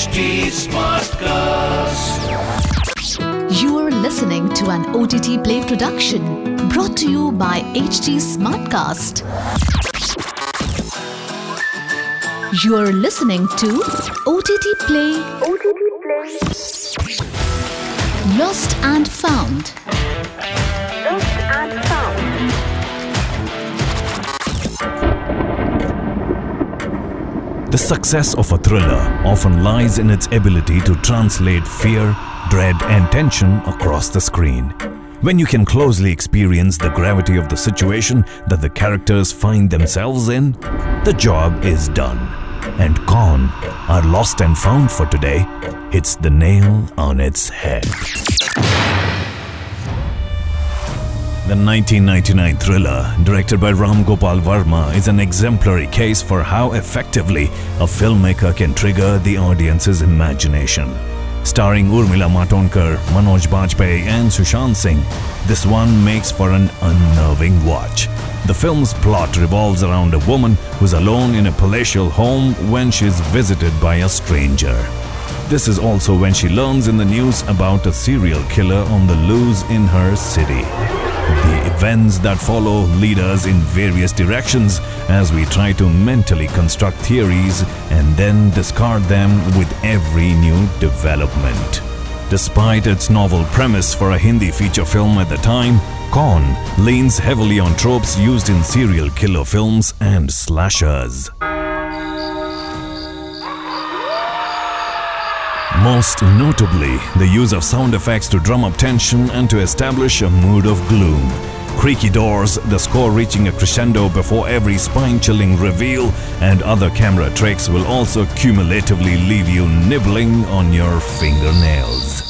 HT Smartcast. You are listening to an OTT Play production brought to you by HT Smartcast. You are listening to OTT Play. OTT Play. Lost and Found. Success of a thriller often lies in its ability to translate fear, dread, and tension across the screen. When you can closely experience the gravity of the situation that the characters find themselves in, the job is done. And Kaun, our lost and found for today, hits the nail on its head. The 1999 thriller, directed by Ram Gopal Varma, is an exemplary case for how effectively a filmmaker can trigger the audience's imagination. Starring Urmila Matondkar, Manoj Bajpayee, and Sushant Singh, this one makes for an unnerving watch. The film's plot revolves around a woman who's alone in a palatial home when she's visited by a stranger. This is also when she learns in the news about a serial killer on the loose in her city. The events that follow lead us in various directions as we try to mentally construct theories and then discard them with every new development. Despite its novel premise for a Hindi feature film at the time, Kaun leans heavily on tropes used in serial killer films and slashers. Most notably, the use of sound effects to drum up tension and to establish a mood of gloom. Creaky doors, the score reaching a crescendo before every spine chilling reveal, and other camera tricks will also cumulatively leave you nibbling on your fingernails.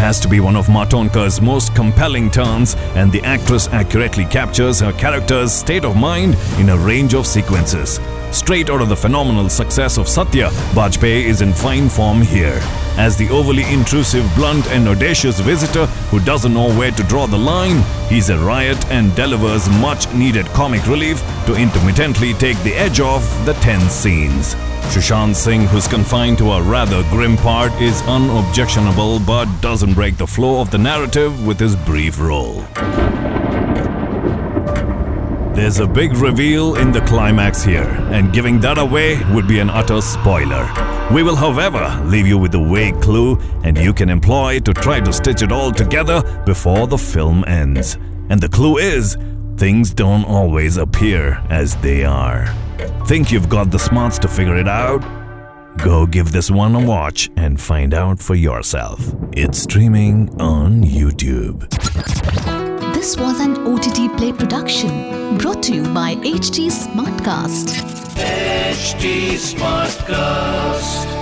Has to be one of Matondkar's most compelling turns, and the actress accurately captures her character's state of mind in a range of sequences. Straight out of the phenomenal success of Satya, Bajpayee is in fine form here. As the overly intrusive, blunt, and audacious visitor who doesn't know where to draw the line, he's a riot and delivers much needed comic relief to intermittently take the edge off the tense scenes. Sushant Singh, who's confined to a rather grim part, is unobjectionable but doesn't break the flow of the narrative with his brief role. There's a big reveal in the climax here, and giving that away would be an utter spoiler. We will, however, leave you with a vague clue, and you can employ to try to stitch it all together before the film ends. And the clue is things don't always appear as they are. Think you've got the smarts to figure it out? Go give this one a watch and find out for yourself. It's streaming on YouTube. This was an OTT Play production brought to you by HT Smartcast. HT Smartcast.